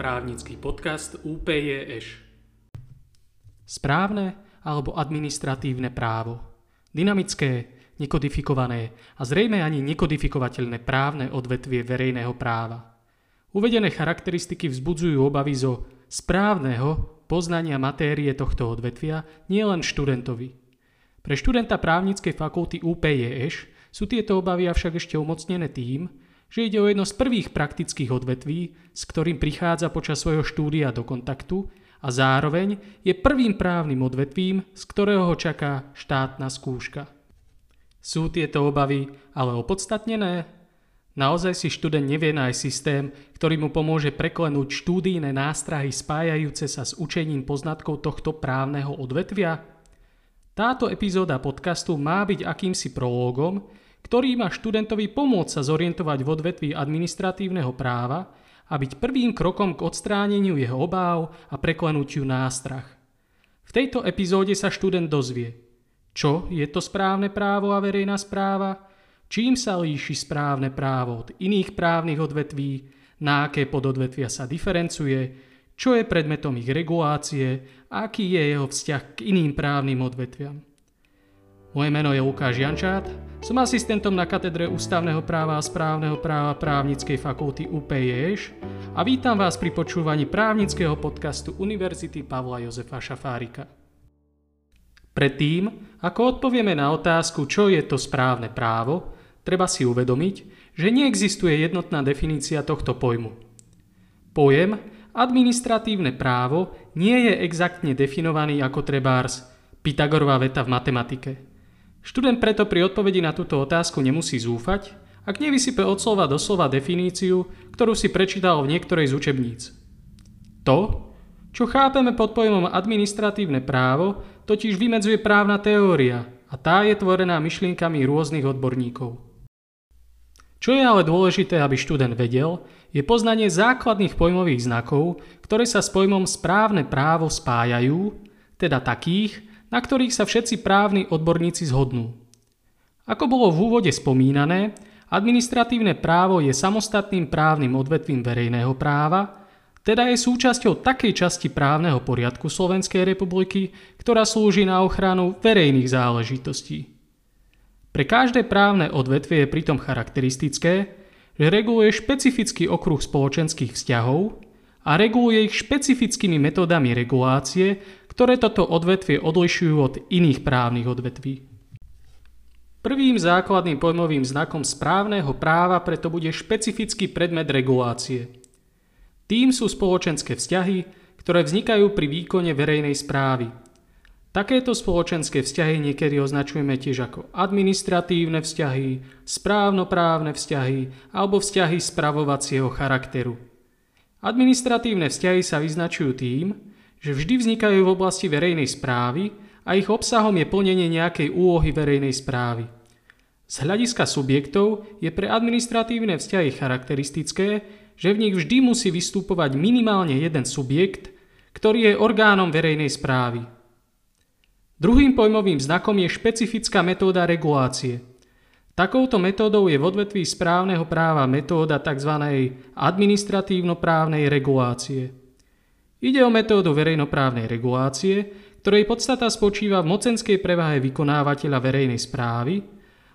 právnický podcast UPJŠ. Správne alebo administratívne právo. Dynamické, nekodifikované a zrejme ani nekodifikovateľné právne odvetvie verejného práva. Uvedené charakteristiky vzbudzujú obavy zo správneho poznania matérie tohto odvetvia nielen študentovi. Pre študenta právnickej fakulty UPJŠ sú tieto obavy avšak ešte umocnené tým, že ide o jedno z prvých praktických odvetví, s ktorým prichádza počas svojho štúdia do kontaktu a zároveň je prvým právnym odvetvím, z ktorého ho čaká štátna skúška. Sú tieto obavy ale opodstatnené? Naozaj si študent nevie nájsť systém, ktorý mu pomôže preklenúť štúdijné nástrahy spájajúce sa s učením poznatkov tohto právneho odvetvia? Táto epizóda podcastu má byť akýmsi prológom, ktorý má študentovi pomôcť sa zorientovať v odvetví administratívneho práva a byť prvým krokom k odstráneniu jeho obáv a preklenutiu nástrach. V tejto epizóde sa študent dozvie, čo je to správne právo a verejná správa, čím sa líši správne právo od iných právnych odvetví, na aké pododvetvia sa diferencuje, čo je predmetom ich regulácie a aký je jeho vzťah k iným právnym odvetviam. Moje meno je Lukáš Jančát, som asistentom na katedre ústavného práva a správneho práva právnickej fakulty UPJŠ a vítam vás pri počúvaní právnického podcastu Univerzity Pavla Jozefa Šafárika. Predtým, ako odpovieme na otázku, čo je to správne právo, treba si uvedomiť, že neexistuje jednotná definícia tohto pojmu. Pojem administratívne právo nie je exaktne definovaný ako trebárs Pythagorová veta v matematike – Študent preto pri odpovedi na túto otázku nemusí zúfať, ak nevysype od slova do slova definíciu, ktorú si prečítal v niektorej z učebníc. To, čo chápeme pod pojmom administratívne právo, totiž vymedzuje právna teória a tá je tvorená myšlienkami rôznych odborníkov. Čo je ale dôležité, aby študent vedel, je poznanie základných pojmových znakov, ktoré sa s pojmom správne právo spájajú, teda takých, na ktorých sa všetci právni odborníci zhodnú. Ako bolo v úvode spomínané, administratívne právo je samostatným právnym odvetvím verejného práva, teda je súčasťou takej časti právneho poriadku Slovenskej republiky, ktorá slúži na ochranu verejných záležitostí. Pre každé právne odvetvie je pritom charakteristické, že reguluje špecifický okruh spoločenských vzťahov a reguluje ich špecifickými metódami regulácie, ktoré toto odvetvie odlišujú od iných právnych odvetví. Prvým základným pojmovým znakom správneho práva preto bude špecifický predmet regulácie. Tým sú spoločenské vzťahy, ktoré vznikajú pri výkone verejnej správy. Takéto spoločenské vzťahy niekedy označujeme tiež ako administratívne vzťahy, správnoprávne vzťahy alebo vzťahy spravovacieho charakteru. Administratívne vzťahy sa vyznačujú tým, že vždy vznikajú v oblasti verejnej správy a ich obsahom je plnenie nejakej úlohy verejnej správy. Z hľadiska subjektov je pre administratívne vzťahy charakteristické, že v nich vždy musí vystupovať minimálne jeden subjekt, ktorý je orgánom verejnej správy. Druhým pojmovým znakom je špecifická metóda regulácie. Takouto metódou je v odvetví správneho práva metóda tzv. administratívno-právnej regulácie. Ide o metódu verejnoprávnej regulácie, ktorej podstata spočíva v mocenskej prevahe vykonávateľa verejnej správy,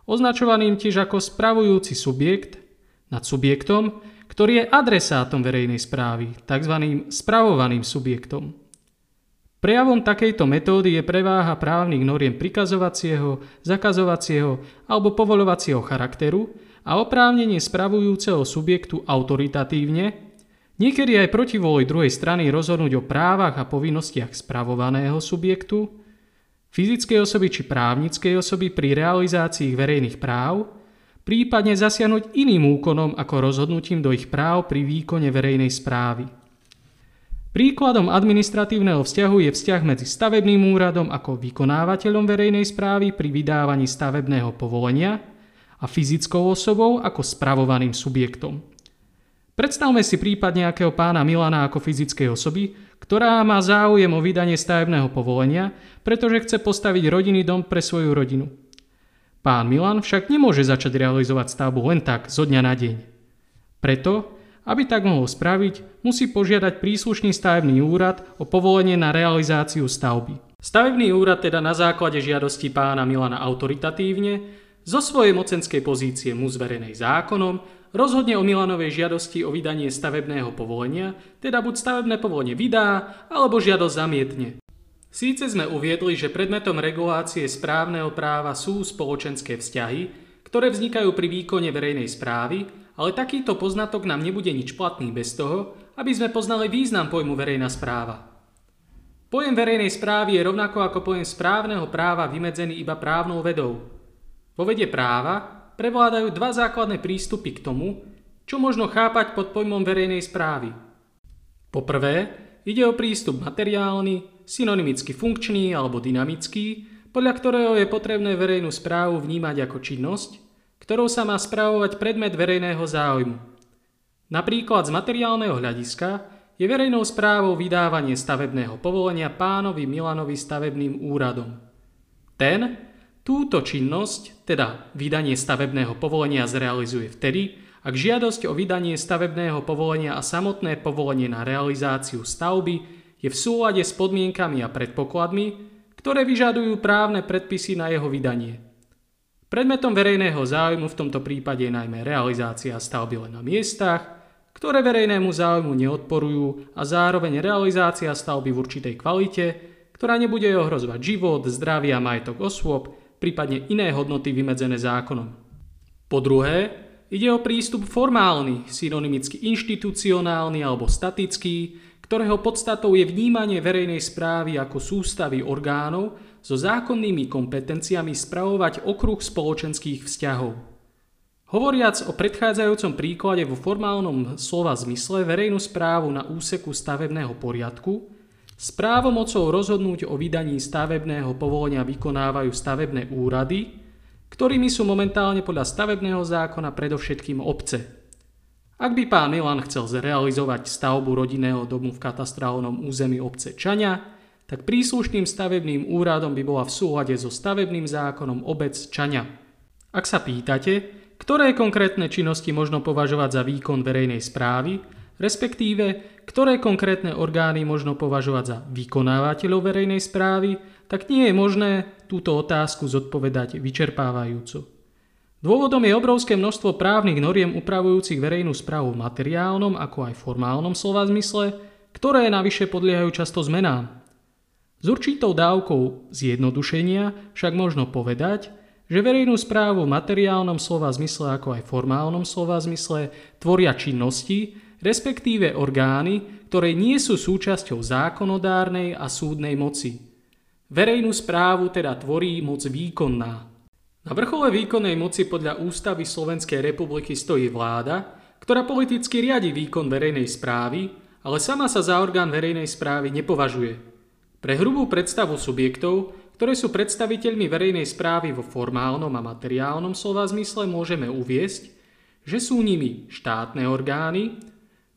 označovaným tiež ako spravujúci subjekt nad subjektom, ktorý je adresátom verejnej správy, tzv. spravovaným subjektom. Prejavom takejto metódy je preváha právnych noriem prikazovacieho, zakazovacieho alebo povolovacieho charakteru a oprávnenie spravujúceho subjektu autoritatívne Niekedy aj proti vôli druhej strany rozhodnúť o právach a povinnostiach spravovaného subjektu, fyzickej osoby či právnickej osoby pri realizácii ich verejných práv, prípadne zasiahnuť iným úkonom ako rozhodnutím do ich práv pri výkone verejnej správy. Príkladom administratívneho vzťahu je vzťah medzi stavebným úradom ako vykonávateľom verejnej správy pri vydávaní stavebného povolenia a fyzickou osobou ako spravovaným subjektom. Predstavme si prípad nejakého pána Milana ako fyzickej osoby, ktorá má záujem o vydanie stavebného povolenia, pretože chce postaviť rodinný dom pre svoju rodinu. Pán Milan však nemôže začať realizovať stavbu len tak, zo dňa na deň. Preto, Aby tak mohol spraviť, musí požiadať príslušný stavebný úrad o povolenie na realizáciu stavby. Stavebný úrad teda na základe žiadosti pána Milana autoritatívne zo svojej mocenskej pozície mu zverenej zákonom rozhodne o Milanovej žiadosti o vydanie stavebného povolenia, teda buď stavebné povolenie vydá, alebo žiadosť zamietne. Síce sme uviedli, že predmetom regulácie správneho práva sú spoločenské vzťahy, ktoré vznikajú pri výkone verejnej správy, ale takýto poznatok nám nebude nič platný bez toho, aby sme poznali význam pojmu verejná správa. Pojem verejnej správy je rovnako ako pojem správneho práva vymedzený iba právnou vedou. Vo vede práva prevládajú dva základné prístupy k tomu, čo možno chápať pod pojmom verejnej správy. Poprvé, ide o prístup materiálny, synonymicky funkčný alebo dynamický, podľa ktorého je potrebné verejnú správu vnímať ako činnosť, ktorou sa má správovať predmet verejného záujmu. Napríklad z materiálneho hľadiska je verejnou správou vydávanie stavebného povolenia pánovi Milanovi stavebným úradom. Ten túto činnosť, teda vydanie stavebného povolenia zrealizuje vtedy, ak žiadosť o vydanie stavebného povolenia a samotné povolenie na realizáciu stavby je v súlade s podmienkami a predpokladmi, ktoré vyžadujú právne predpisy na jeho vydanie. Predmetom verejného záujmu v tomto prípade je najmä realizácia stavby len na miestach, ktoré verejnému záujmu neodporujú a zároveň realizácia stavby v určitej kvalite, ktorá nebude ohrozovať život, zdravie a majetok osôb, prípadne iné hodnoty vymedzené zákonom. Po druhé, ide o prístup formálny, synonymicky inštitucionálny alebo statický, ktorého podstatou je vnímanie verejnej správy ako sústavy orgánov, so zákonnými kompetenciami spravovať okruh spoločenských vzťahov. Hovoriac o predchádzajúcom príklade vo formálnom slova zmysle verejnú správu na úseku stavebného poriadku, s právomocou rozhodnúť o vydaní stavebného povolenia vykonávajú stavebné úrady, ktorými sú momentálne podľa stavebného zákona predovšetkým obce. Ak by pán Milan chcel zrealizovať stavbu rodinného domu v katastrálnom území obce Čania, tak príslušným stavebným úradom by bola v súlade so stavebným zákonom obec Čaňa. Ak sa pýtate, ktoré konkrétne činnosti možno považovať za výkon verejnej správy, respektíve ktoré konkrétne orgány možno považovať za vykonávateľov verejnej správy, tak nie je možné túto otázku zodpovedať vyčerpávajúco. Dôvodom je obrovské množstvo právnych noriem upravujúcich verejnú správu v materiálnom ako aj formálnom slova zmysle, ktoré navyše podliehajú často zmenám. S určitou dávkou zjednodušenia však možno povedať, že verejnú správu v materiálnom slova zmysle ako aj formálnom slova zmysle tvoria činnosti, respektíve orgány, ktoré nie sú súčasťou zákonodárnej a súdnej moci. Verejnú správu teda tvorí moc výkonná. Na vrchole výkonnej moci podľa Ústavy Slovenskej republiky stojí vláda, ktorá politicky riadi výkon verejnej správy, ale sama sa za orgán verejnej správy nepovažuje. Pre hrubú predstavu subjektov, ktoré sú predstaviteľmi verejnej správy vo formálnom a materiálnom slova zmysle, môžeme uviesť, že sú nimi štátne orgány,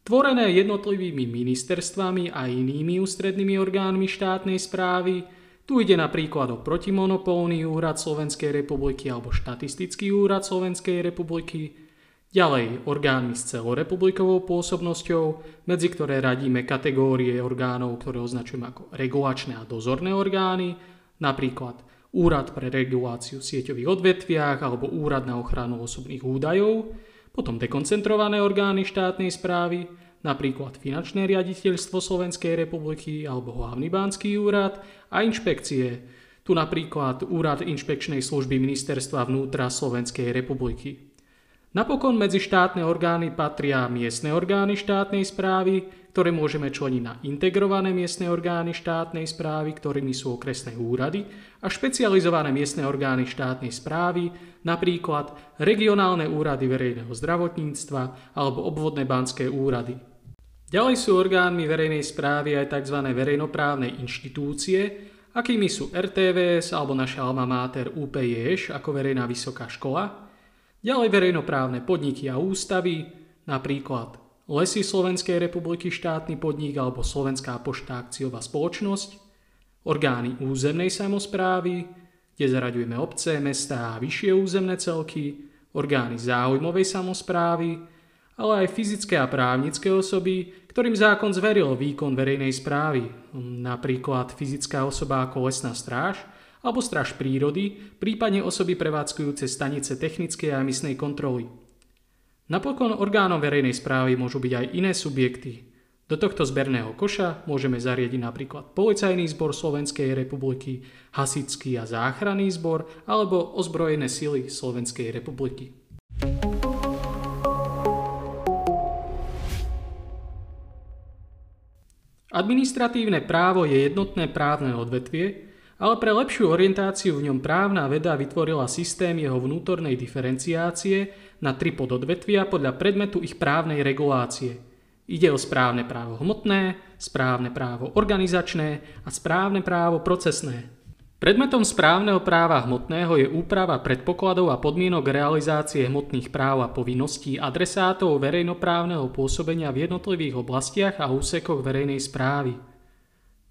tvorené jednotlivými ministerstvami a inými ústrednými orgánmi štátnej správy, tu ide napríklad o protimonopolný úrad Slovenskej republiky alebo štatistický úrad Slovenskej republiky, Ďalej orgánmi s celorepublikovou pôsobnosťou, medzi ktoré radíme kategórie orgánov, ktoré označujeme ako regulačné a dozorné orgány, napríklad Úrad pre reguláciu v sieťových odvetviach alebo Úrad na ochranu osobných údajov, potom dekoncentrované orgány štátnej správy, napríklad Finančné riaditeľstvo Slovenskej republiky alebo Hlavný bánsky úrad a inšpekcie, tu napríklad Úrad inšpekčnej služby Ministerstva vnútra Slovenskej republiky. Napokon medzi štátne orgány patria miestne orgány štátnej správy, ktoré môžeme členiť na integrované miestne orgány štátnej správy, ktorými sú okresné úrady, a špecializované miestne orgány štátnej správy, napríklad regionálne úrady verejného zdravotníctva alebo obvodné banské úrady. Ďalej sú orgánmi verejnej správy aj tzv. verejnoprávne inštitúcie, akými sú RTVS alebo naša alma mater UPJŠ ako verejná vysoká škola, Ďalej verejnoprávne podniky a ústavy, napríklad Lesy Slovenskej republiky štátny podnik alebo Slovenská pošta akciová spoločnosť, orgány územnej samozprávy, kde zaraďujeme obce, mesta a vyššie územné celky, orgány záujmovej samozprávy ale aj fyzické a právnické osoby, ktorým zákon zveril výkon verejnej správy, napríklad fyzická osoba ako lesná stráž alebo stráž prírody, prípadne osoby prevádzkujúce stanice technickej a emisnej kontroly. Napokon orgánom verejnej správy môžu byť aj iné subjekty. Do tohto zberného koša môžeme zariadiť napríklad Policajný zbor Slovenskej republiky, Hasický a záchranný zbor alebo ozbrojené sily Slovenskej republiky. Administratívne právo je jednotné právne odvetvie, ale pre lepšiu orientáciu v ňom právna veda vytvorila systém jeho vnútornej diferenciácie na tri pododvetvia podľa predmetu ich právnej regulácie. Ide o správne právo hmotné, správne právo organizačné a správne právo procesné. Predmetom správneho práva hmotného je úprava predpokladov a podmienok realizácie hmotných práv a povinností adresátov verejnoprávneho pôsobenia v jednotlivých oblastiach a úsekoch verejnej správy.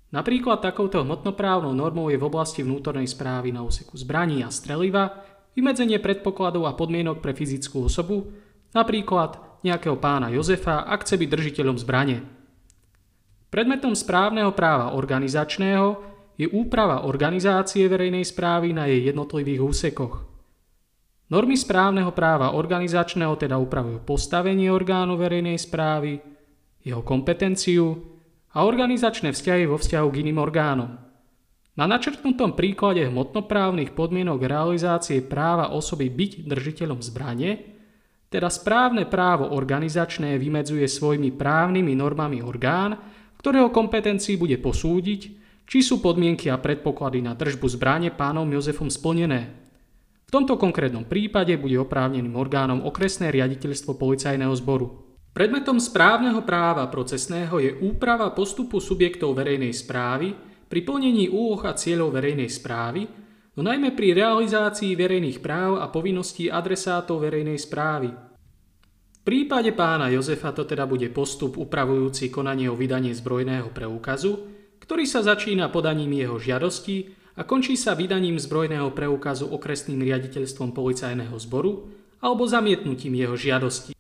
Napríklad takouto hmotnoprávnou normou je v oblasti vnútornej správy na úseku zbraní a streliva vymedzenie predpokladov a podmienok pre fyzickú osobu, napríklad nejakého pána Jozefa, ak chce byť držiteľom zbrane. Predmetom správneho práva organizačného je úprava organizácie verejnej správy na jej jednotlivých úsekoch. Normy správneho práva organizačného teda upravujú postavenie orgánu verejnej správy, jeho kompetenciu a organizačné vzťahy vo vzťahu k iným orgánom. Na načrtnutom príklade hmotnoprávnych podmienok realizácie práva osoby byť držiteľom zbrane, teda správne právo organizačné vymedzuje svojimi právnymi normami orgán, ktorého kompetencii bude posúdiť, či sú podmienky a predpoklady na držbu zbrane pánom Jozefom splnené. V tomto konkrétnom prípade bude oprávneným orgánom okresné riaditeľstvo policajného zboru. Predmetom správneho práva procesného je úprava postupu subjektov verejnej správy pri plnení úloh a cieľov verejnej správy, no najmä pri realizácii verejných práv a povinností adresátov verejnej správy. V prípade pána Jozefa to teda bude postup upravujúci konanie o vydanie zbrojného preukazu, ktorý sa začína podaním jeho žiadosti a končí sa vydaním zbrojného preukazu okresným riaditeľstvom policajného zboru alebo zamietnutím jeho žiadosti.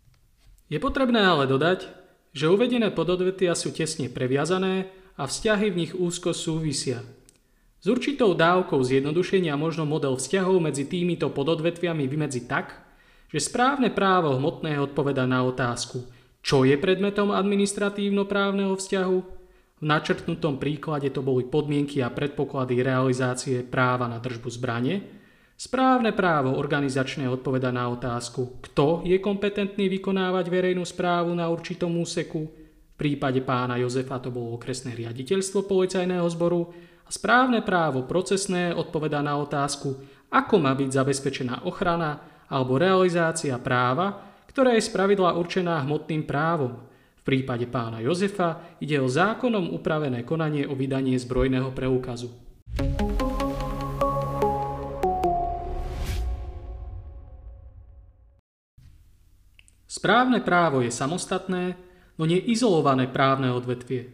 Je potrebné ale dodať, že uvedené pododvetia sú tesne previazané a vzťahy v nich úzko súvisia. S určitou dávkou zjednodušenia možno model vzťahov medzi týmito pododvetviami vymedzi tak, že správne právo hmotné odpoveda na otázku, čo je predmetom administratívno-právneho vzťahu v načrtnutom príklade to boli podmienky a predpoklady realizácie práva na držbu zbrane. Správne právo organizačné odpoveda na otázku, kto je kompetentný vykonávať verejnú správu na určitom úseku. V prípade pána Jozefa to bolo okresné riaditeľstvo policajného zboru a správne právo procesné odpoveda na otázku, ako má byť zabezpečená ochrana alebo realizácia práva, ktorá je spravidla určená hmotným právom prípade pána Jozefa ide o zákonom upravené konanie o vydanie zbrojného preukazu. Správne právo je samostatné, no nie izolované právne odvetvie.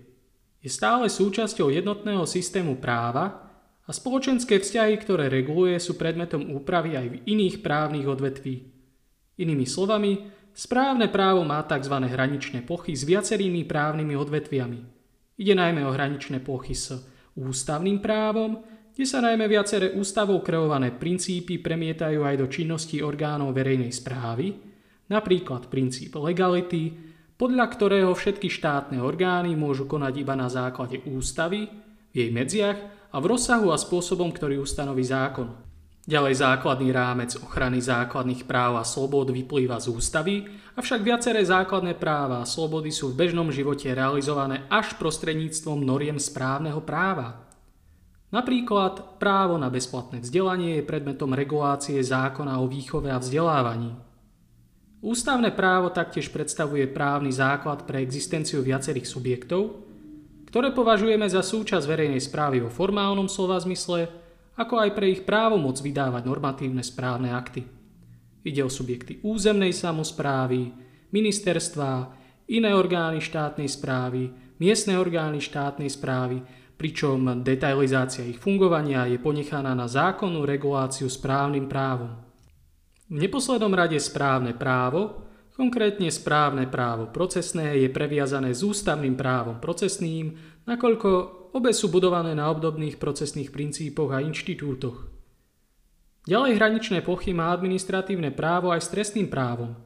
Je stále súčasťou jednotného systému práva a spoločenské vzťahy, ktoré reguluje, sú predmetom úpravy aj v iných právnych odvetví. Inými slovami, Správne právo má tzv. hraničné plochy s viacerými právnymi odvetviami. Ide najmä o hraničné plochy s ústavným právom, kde sa najmä viaceré ústavou kreované princípy premietajú aj do činnosti orgánov verejnej správy, napríklad princíp legality, podľa ktorého všetky štátne orgány môžu konať iba na základe ústavy, v jej medziach a v rozsahu a spôsobom, ktorý ustanoví zákon. Ďalej základný rámec ochrany základných práv a slobod vyplýva z ústavy, avšak viaceré základné práva a slobody sú v bežnom živote realizované až prostredníctvom noriem správneho práva. Napríklad právo na bezplatné vzdelanie je predmetom regulácie zákona o výchove a vzdelávaní. Ústavné právo taktiež predstavuje právny základ pre existenciu viacerých subjektov, ktoré považujeme za súčasť verejnej správy vo formálnom slova zmysle ako aj pre ich právomoc vydávať normatívne správne akty. Ide o subjekty územnej samozprávy, ministerstva, iné orgány štátnej správy, miestne orgány štátnej správy, pričom detailizácia ich fungovania je ponechaná na zákonnú reguláciu správnym právom. V neposlednom rade správne právo Konkrétne správne právo procesné je previazané s ústavným právom procesným, nakoľko obe sú budované na obdobných procesných princípoch a inštitútoch. Ďalej hraničné plochy má administratívne právo aj s trestným právom.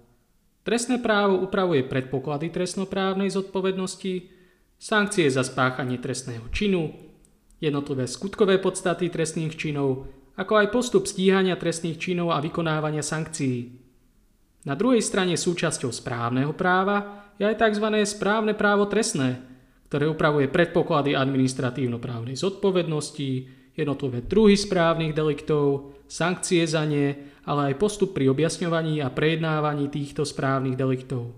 Trestné právo upravuje predpoklady trestnoprávnej zodpovednosti, sankcie za spáchanie trestného činu, jednotlivé skutkové podstaty trestných činov, ako aj postup stíhania trestných činov a vykonávania sankcií. Na druhej strane súčasťou správneho práva je aj tzv. správne právo trestné, ktoré upravuje predpoklady administratívno-právnej zodpovednosti, jednotlivé druhy správnych deliktov, sankcie za ne, ale aj postup pri objasňovaní a prejednávaní týchto správnych deliktov.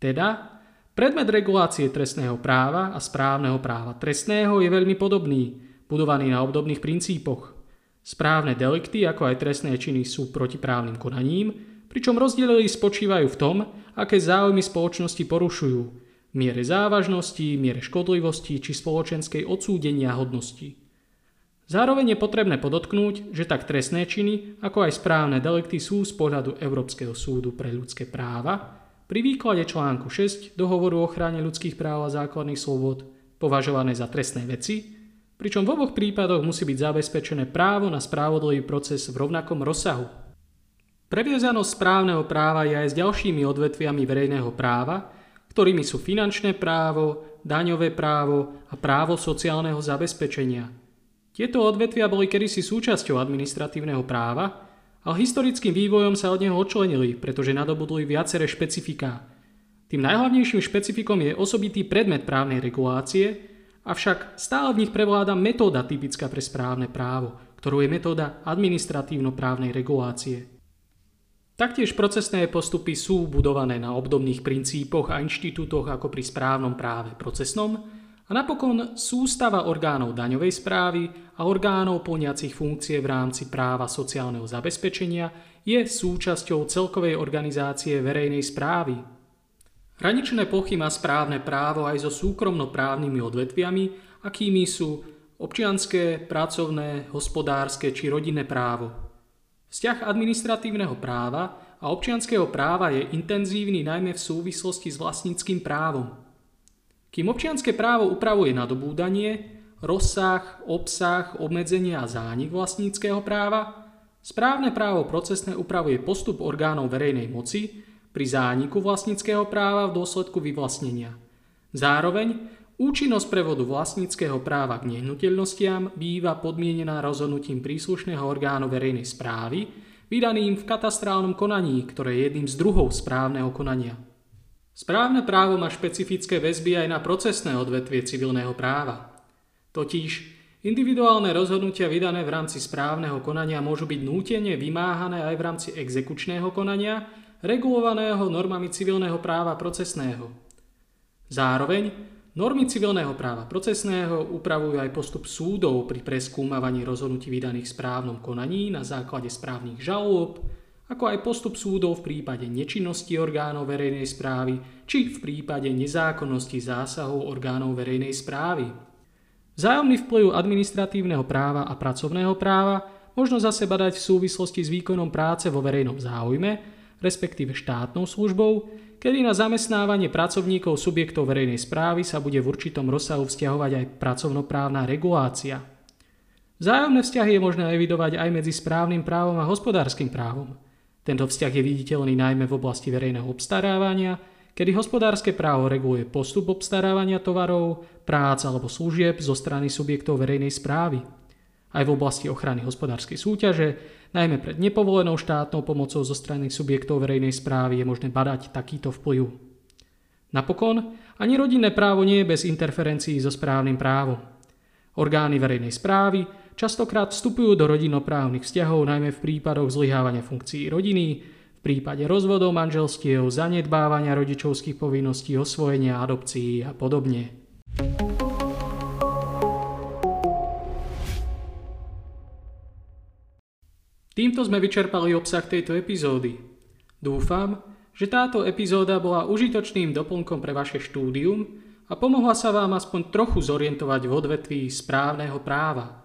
Teda, predmet regulácie trestného práva a správneho práva trestného je veľmi podobný, budovaný na obdobných princípoch. Správne delikty, ako aj trestné činy sú protiprávnym konaním, pričom rozdiely spočívajú v tom, aké záujmy spoločnosti porušujú, miere závažnosti, miere škodlivosti či spoločenskej odsúdenia hodnosti. Zároveň je potrebné podotknúť, že tak trestné činy, ako aj správne delikty sú z pohľadu Európskeho súdu pre ľudské práva pri výklade článku 6 Dohovoru o ochrane ľudských práv a základných slobod považované za trestné veci, pričom v oboch prípadoch musí byť zabezpečené právo na spravodlivý proces v rovnakom rozsahu. Previazanosť správneho práva je aj s ďalšími odvetviami verejného práva, ktorými sú finančné právo, daňové právo a právo sociálneho zabezpečenia. Tieto odvetvia boli kedysi súčasťou administratívneho práva, ale historickým vývojom sa od neho odčlenili, pretože nadobudli viaceré špecifiká. Tým najhlavnejším špecifikom je osobitý predmet právnej regulácie, avšak stále v nich prevláda metóda typická pre správne právo, ktorú je metóda administratívno-právnej regulácie. Taktiež procesné postupy sú budované na obdobných princípoch a inštitútoch ako pri správnom práve procesnom a napokon sústava orgánov daňovej správy a orgánov plniacich funkcie v rámci práva sociálneho zabezpečenia je súčasťou celkovej organizácie verejnej správy. Hraničné plochy má správne právo aj so súkromnoprávnymi odvetviami, akými sú občianské, pracovné, hospodárske či rodinné právo. Vzťah administratívneho práva a občianského práva je intenzívny najmä v súvislosti s vlastníckým právom. Kým občianské právo upravuje nadobúdanie, rozsah, obsah, obmedzenie a zánik vlastníckého práva, správne právo procesné upravuje postup orgánov verejnej moci pri zániku vlastníckého práva v dôsledku vyvlastnenia. Zároveň Účinnosť prevodu vlastníckého práva k nehnuteľnostiam býva podmienená rozhodnutím príslušného orgánu verejnej správy, vydaným v katastrálnom konaní, ktoré je jedným z druhov správneho konania. Správne právo má špecifické väzby aj na procesné odvetvie civilného práva. Totiž individuálne rozhodnutia vydané v rámci správneho konania môžu byť nútene vymáhané aj v rámci exekučného konania, regulovaného normami civilného práva procesného. Zároveň Normy civilného práva procesného upravujú aj postup súdov pri preskúmavaní rozhodnutí vydaných správnom konaní na základe správnych žalôb, ako aj postup súdov v prípade nečinnosti orgánov verejnej správy či v prípade nezákonnosti zásahov orgánov verejnej správy. Vzájomný vplyv administratívneho práva a pracovného práva možno zase badať v súvislosti s výkonom práce vo verejnom záujme, respektíve štátnou službou, kedy na zamestnávanie pracovníkov subjektov verejnej správy sa bude v určitom rozsahu vzťahovať aj pracovnoprávna regulácia. Vzájomné vzťahy je možné evidovať aj medzi správnym právom a hospodárskym právom. Tento vzťah je viditeľný najmä v oblasti verejného obstarávania, kedy hospodárske právo reguluje postup obstarávania tovarov, prác alebo služieb zo strany subjektov verejnej správy. Aj v oblasti ochrany hospodárskej súťaže Najmä pred nepovolenou štátnou pomocou zo strany subjektov verejnej správy je možné badať takýto vplyv. Napokon, ani rodinné právo nie je bez interferencií so správnym právom. Orgány verejnej správy častokrát vstupujú do rodinoprávnych vzťahov najmä v prípadoch zlyhávania funkcií rodiny, v prípade rozvodov manželstiev, zanedbávania rodičovských povinností, osvojenia, adopcií a podobne. Týmto sme vyčerpali obsah tejto epizódy. Dúfam, že táto epizóda bola užitočným doplnkom pre vaše štúdium a pomohla sa vám aspoň trochu zorientovať v odvetví správneho práva.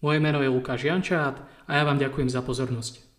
Moje meno je Lukáš Jančát a ja vám ďakujem za pozornosť.